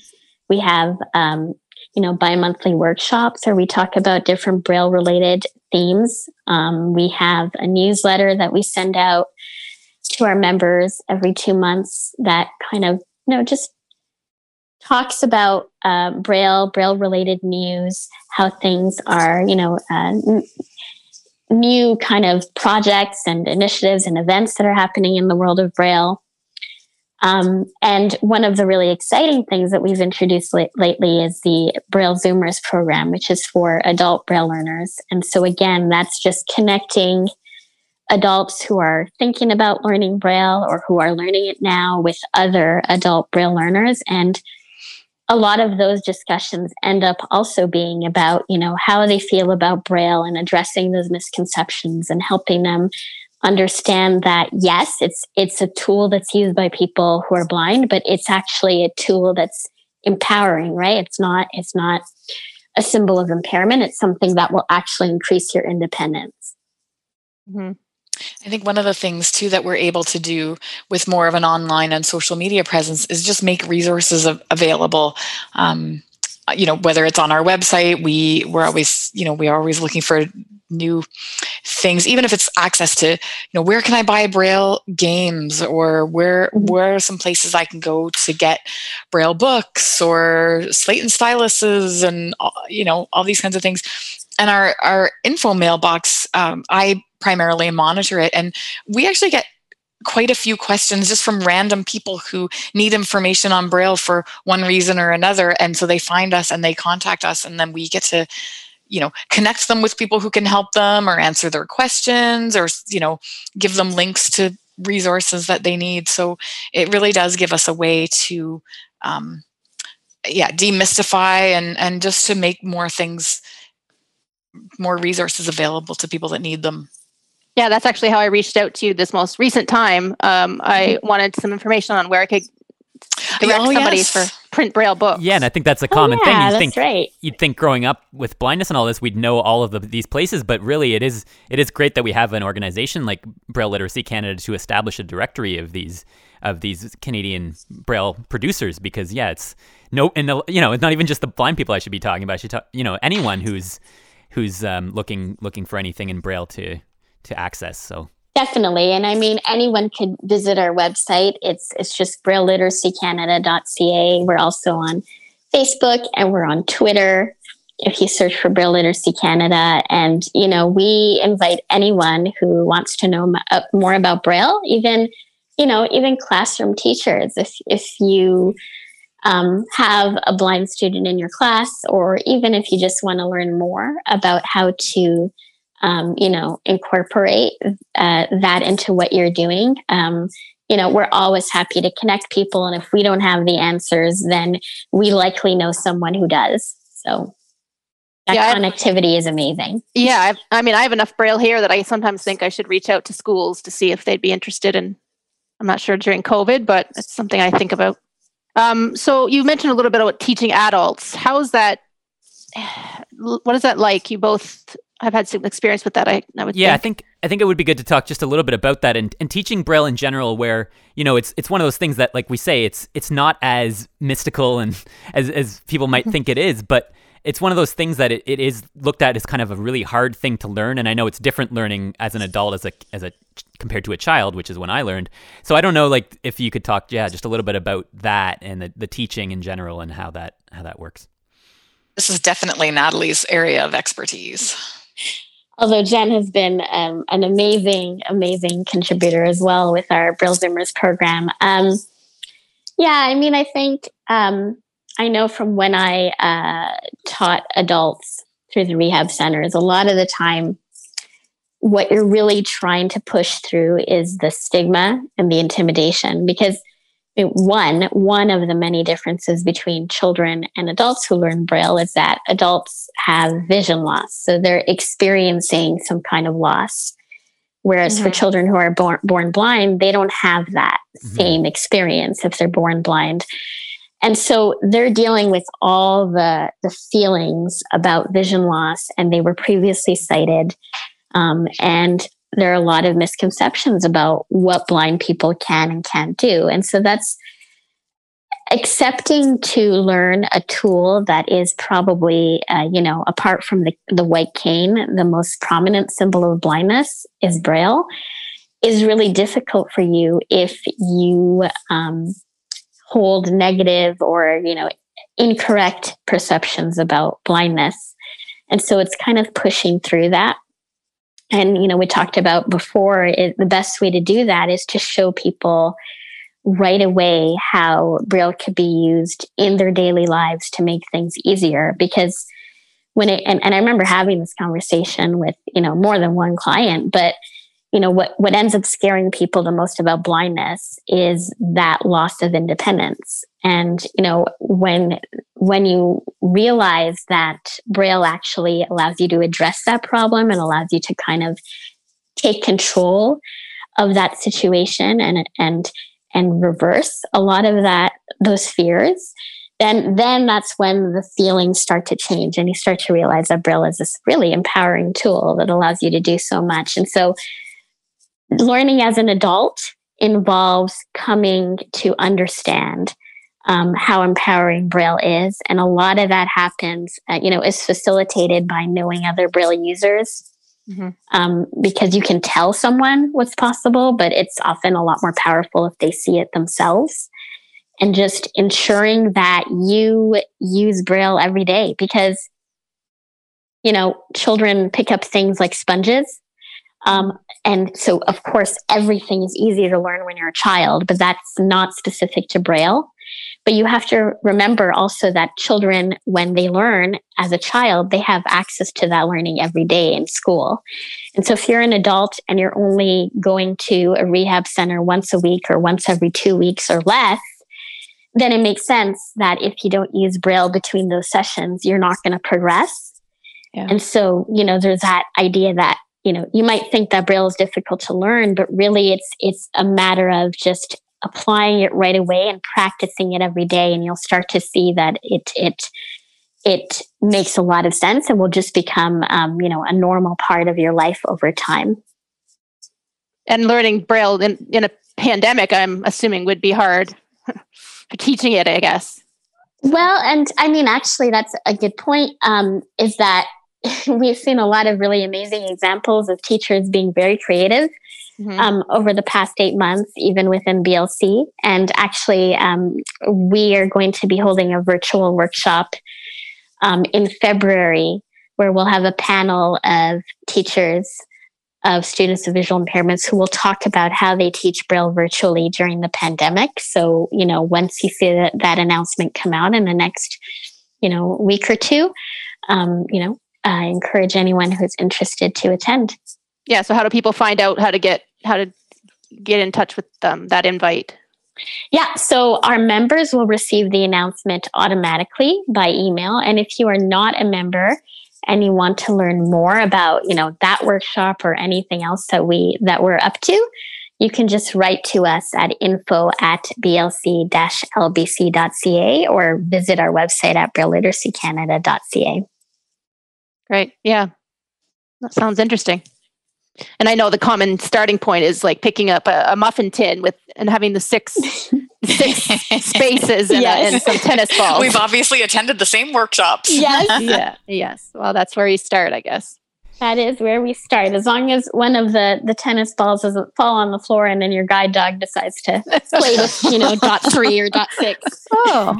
We have um, you know, bi-monthly workshops where we talk about different Braille related themes. Um, we have a newsletter that we send out to our members every two months that kind of, you know, just talks about uh, Braille, Braille related news, how things are, you know, uh, new kind of projects and initiatives and events that are happening in the world of Braille. Um, and one of the really exciting things that we've introduced lately is the Braille Zoomers program, which is for adult Braille learners. And so, again, that's just connecting adults who are thinking about learning Braille or who are learning it now with other adult Braille learners. And a lot of those discussions end up also being about, you know, how they feel about Braille and addressing those misconceptions and helping them understand that yes, it's it's a tool that's used by people who are blind, but it's actually a tool that's empowering, right? It's not it's not a symbol of impairment. It's something that will actually increase your independence. Mm-hmm. I think one of the things too that we're able to do with more of an online and social media presence is just make resources av- available. Um, you know, whether it's on our website, we we're always you know we are always looking for new things even if it's access to you know where can i buy braille games or where mm-hmm. where are some places i can go to get braille books or slate and styluses and uh, you know all these kinds of things and our our info mailbox, um, I primarily monitor it, and we actually get quite a few questions just from random people who need information on braille for one reason or another. And so they find us and they contact us and then we get to you know connect them with people who can help them or answer their questions or you know give them links to resources that they need. So it really does give us a way to um, yeah demystify and and just to make more things more resources available to people that need them yeah, that's actually how I reached out to you this most recent time. Um, I mm-hmm. wanted some information on where I could direct oh, somebody yes. for print braille books. Yeah, and I think that's a oh, common oh, yeah, thing. You think right. you'd think growing up with blindness and all this, we'd know all of the, these places, but really, it is it is great that we have an organization like Braille Literacy Canada to establish a directory of these of these Canadian braille producers because yeah, it's no and the, you know it's not even just the blind people I should be talking about. I should talk, you know anyone who's who's um, looking looking for anything in braille to to access. So definitely, and I mean anyone could visit our website. It's it's just brailleliteracycanada.ca. We're also on Facebook and we're on Twitter. If you search for Braille Literacy Canada, and you know, we invite anyone who wants to know uh, more about Braille, even you know, even classroom teachers. If if you um, have a blind student in your class, or even if you just want to learn more about how to um, you know, incorporate uh, that into what you're doing. Um, you know, we're always happy to connect people. And if we don't have the answers, then we likely know someone who does. So that yeah, connectivity is amazing. Yeah. I've, I mean, I have enough Braille here that I sometimes think I should reach out to schools to see if they'd be interested in, I'm not sure during COVID, but it's something I think about. Um, so you mentioned a little bit about teaching adults. How is that? (sighs) What is that like? You both I've had some experience with that. I, I would yeah, think. I think I think it would be good to talk just a little bit about that and, and teaching Braille in general, where you know it's it's one of those things that, like we say, it's it's not as mystical and (laughs) as as people might (laughs) think it is, but it's one of those things that it, it is looked at as kind of a really hard thing to learn, and I know it's different learning as an adult as a as a compared to a child, which is when I learned. So I don't know, like if you could talk, yeah, just a little bit about that and the, the teaching in general and how that how that works. This is definitely Natalie's area of expertise. Although Jen has been um, an amazing, amazing contributor as well with our Braille Zoomers program. Um, yeah, I mean, I think um, I know from when I uh, taught adults through the rehab centers, a lot of the time, what you're really trying to push through is the stigma and the intimidation because one one of the many differences between children and adults who learn braille is that adults have vision loss so they're experiencing some kind of loss whereas mm-hmm. for children who are born, born blind they don't have that mm-hmm. same experience if they're born blind and so they're dealing with all the the feelings about vision loss and they were previously sighted um, and there are a lot of misconceptions about what blind people can and can't do. And so that's accepting to learn a tool that is probably, uh, you know, apart from the, the white cane, the most prominent symbol of blindness is Braille, is really difficult for you if you um, hold negative or, you know, incorrect perceptions about blindness. And so it's kind of pushing through that and you know we talked about before it, the best way to do that is to show people right away how braille could be used in their daily lives to make things easier because when it and, and i remember having this conversation with you know more than one client but you know what what ends up scaring people the most about blindness is that loss of independence. And you know when when you realize that braille actually allows you to address that problem and allows you to kind of take control of that situation and and and reverse a lot of that those fears then then that's when the feelings start to change and you start to realize that braille is this really empowering tool that allows you to do so much. And so learning as an adult involves coming to understand um, how empowering Braille is. And a lot of that happens, uh, you know, is facilitated by knowing other Braille users. Mm-hmm. Um, because you can tell someone what's possible, but it's often a lot more powerful if they see it themselves. And just ensuring that you use Braille every day because you know, children pick up things like sponges. Um, and so, of course, everything is easier to learn when you're a child, but that's not specific to Braille. But you have to remember also that children, when they learn as a child, they have access to that learning every day in school. And so if you're an adult and you're only going to a rehab center once a week or once every two weeks or less, then it makes sense that if you don't use Braille between those sessions, you're not going to progress. Yeah. And so, you know, there's that idea that, you know, you might think that Braille is difficult to learn, but really it's it's a matter of just applying it right away and practicing it every day and you'll start to see that it it it makes a lot of sense and will just become um, you know a normal part of your life over time. And learning braille in, in a pandemic i'm assuming would be hard (laughs) for teaching it i guess. Well and i mean actually that's a good point um, is that (laughs) we've seen a lot of really amazing examples of teachers being very creative mm-hmm. um, over the past eight months, even within BLC. And actually, um, we are going to be holding a virtual workshop um, in February where we'll have a panel of teachers of students with visual impairments who will talk about how they teach Braille virtually during the pandemic. So, you know, once you see that, that announcement come out in the next, you know, week or two, um, you know, I encourage anyone who's interested to attend. Yeah. So, how do people find out how to get how to get in touch with them that invite? Yeah, so our members will receive the announcement automatically by email. And if you are not a member and you want to learn more about, you know, that workshop or anything else that we that we're up to, you can just write to us at info at blc-lbc.ca or visit our website at brailleliteracycanada.ca. Great. Yeah. That sounds interesting. And I know the common starting point is like picking up a, a muffin tin with and having the six (laughs) six spaces and, yes. a, and, some tennis balls. We've obviously attended the same workshops. Yes. (laughs) yeah. Yes. Well, that's where you start, I guess. That is where we start. As long as one of the the tennis balls doesn't fall on the floor, and then your guide dog decides to (laughs) play with, you know, dot three or dot six. Oh.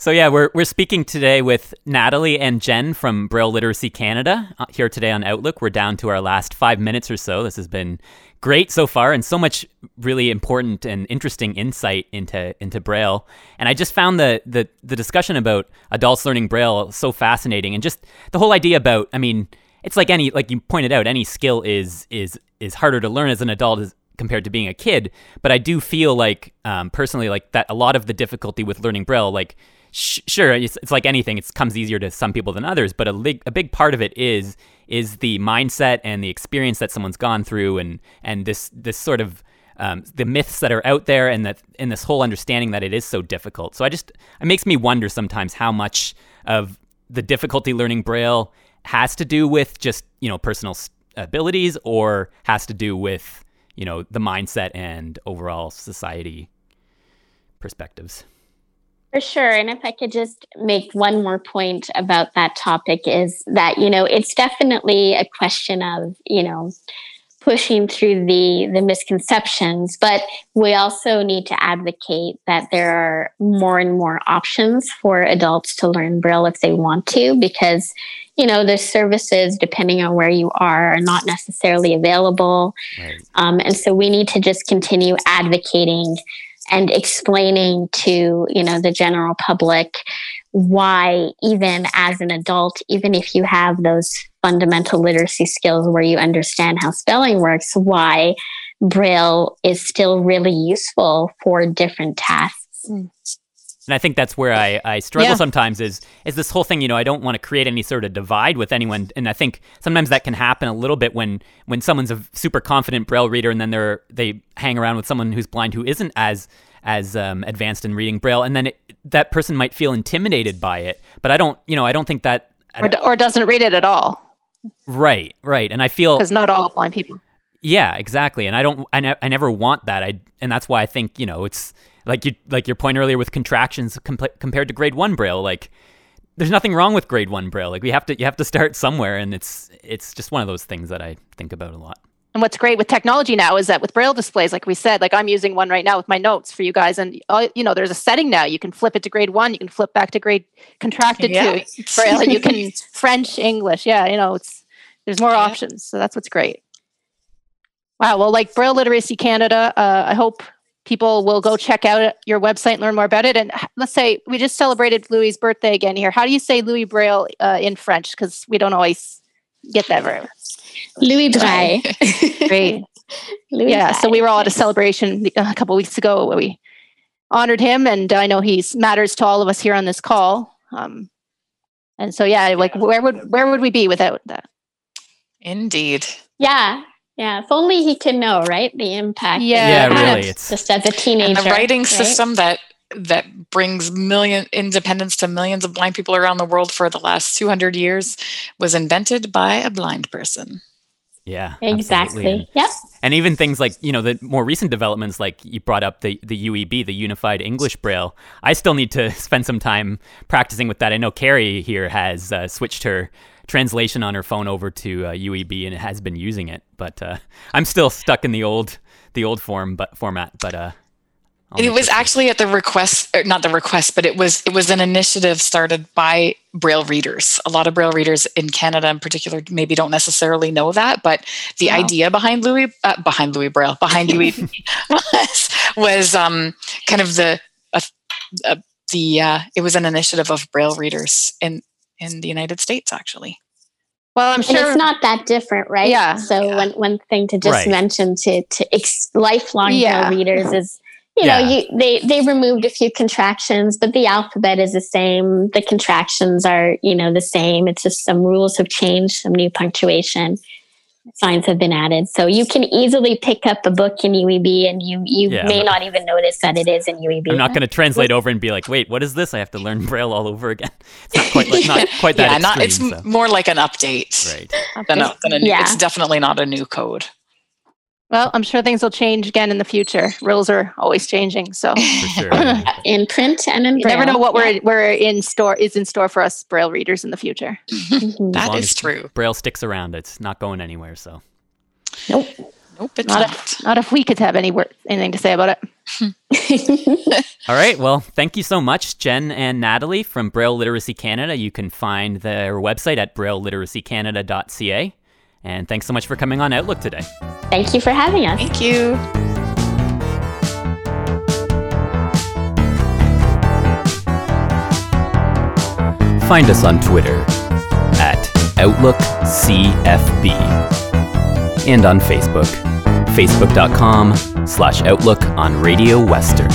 So yeah, we're we're speaking today with Natalie and Jen from Braille Literacy Canada uh, here today on Outlook. We're down to our last five minutes or so. This has been great so far, and so much really important and interesting insight into into Braille. And I just found the the the discussion about adults learning Braille so fascinating, and just the whole idea about. I mean, it's like any like you pointed out, any skill is is is harder to learn as an adult as compared to being a kid. But I do feel like um, personally, like that a lot of the difficulty with learning Braille, like sh- sure, it's, it's, like anything. It comes easier to some people than others, but a, big a big part of it is is the mindset and the experience that someone's gone through, and and this this sort of um, the myths that are out there, and that and this whole understanding that it is so difficult. So I just it makes me wonder sometimes how much of the difficulty learning Braille has to do with just you know personal abilities, or has to do with you know the mindset and overall society perspectives. For sure. And if I could just make one more point about that topic is that, you know, it's definitely a question of, you know, pushing through the the misconceptions but we also need to advocate that there are more and more options for adults to learn braille if they want to because you know the services depending on where you are are not necessarily available right. um, and so we need to just continue advocating and explaining to you know the general public why even as an adult even if you have those fundamental literacy skills where you understand how spelling works why braille is still really useful for different tasks mm. And I think that's where I, I struggle yeah. sometimes is is this whole thing, you know, I don't want to create any sort of divide with anyone. And I think sometimes that can happen a little bit when when someone's a super confident braille reader and then they're they hang around with someone who's blind who isn't as as um, advanced in reading braille and then it, that person might feel intimidated by it. But I don't, you know, I don't think that or, or doesn't read it at all. Right, right. And I feel because not all blind people. Yeah, exactly. And I don't I, ne- I never want that. I and that's why I think, you know, it's like you like your point earlier with contractions comp- compared to grade 1 braille like there's nothing wrong with grade 1 braille. Like we have to you have to start somewhere and it's it's just one of those things that I think about a lot. And what's great with technology now is that with braille displays like we said like i'm using one right now with my notes for you guys and uh, you know there's a setting now. You can flip it to grade one. You can flip back to grade contracted yeah. to (laughs) braille. You can (laughs) french english. Yeah you know it's there's more yeah. options so that's what's great. Wow well like braille literacy canada uh, i hope people will go check out your website and learn more about it and let's say we just celebrated louis birthday again here how do you say louis braille uh, in french because we don't always get that very Louis Braille. (laughs) Great. Louis yeah, so we were all at a celebration a couple weeks ago where we honored him, and I know he's matters to all of us here on this call. Um, and so, yeah, like where would where would we be without that? Indeed. Yeah, yeah. If only he could know, right? The impact. Yeah, yeah really. It's just as a teenager. And the writing right? system that that brings million independence to millions of blind people around the world for the last 200 years was invented by a blind person. Yeah, exactly. Yep. And even things like you know the more recent developments, like you brought up the the UEB, the Unified English Braille. I still need to (laughs) spend some time practicing with that. I know Carrie here has uh, switched her translation on her phone over to uh, UEB and has been using it, but uh, I'm still stuck in the old the old form but format. But uh, it was actually at the request, not the request, but it was it was an initiative started by Braille readers. A lot of Braille readers in Canada, in particular, maybe don't necessarily know that. But the wow. idea behind Louis, uh, behind Louis Braille, behind (laughs) Louis was was um, kind of the uh, uh, the uh, it was an initiative of Braille readers in in the United States, actually. Well, I'm sure and it's not that different, right? Yeah. So yeah. one one thing to just right. mention to to ex- lifelong yeah. Readers is you know, you, they they removed a few contractions, but the alphabet is the same. The contractions are, you know, the same. It's just some rules have changed, some new punctuation signs have been added. So you can easily pick up a book in UEB and you you yeah, may not even notice that it is in UEB. I'm not going to translate over and be like, "Wait, what is this? I have to learn (laughs) Braille all over again." (laughs) It's not quite like, (laughs) not quite that yeah, extreme, not, it's so. more like an update. Right. Than a, than a new, yeah. It's definitely not a new code. Well, I'm sure things will change again in the future. Rules are always changing, so sure. (laughs) (laughs) in print and in you braille. never know what we're we're in store is in store for us braille readers in the future. (laughs) Mm-hmm. that is true. Braille sticks around; it's not going anywhere. So, nope, nope, it's not. Not if, not if we could have any word, anything to say about it. All right. Well, thank you so much, Jen and Natalie from Braille Literacy Canada. You can find their website at brailleliteracycanada.ca. And thanks so much for coming on Outlook today. Thank you for having us. Thank you. Find us on Twitter at OutlookCFB and on Facebook, facebook.com slash Outlook on Radio Western.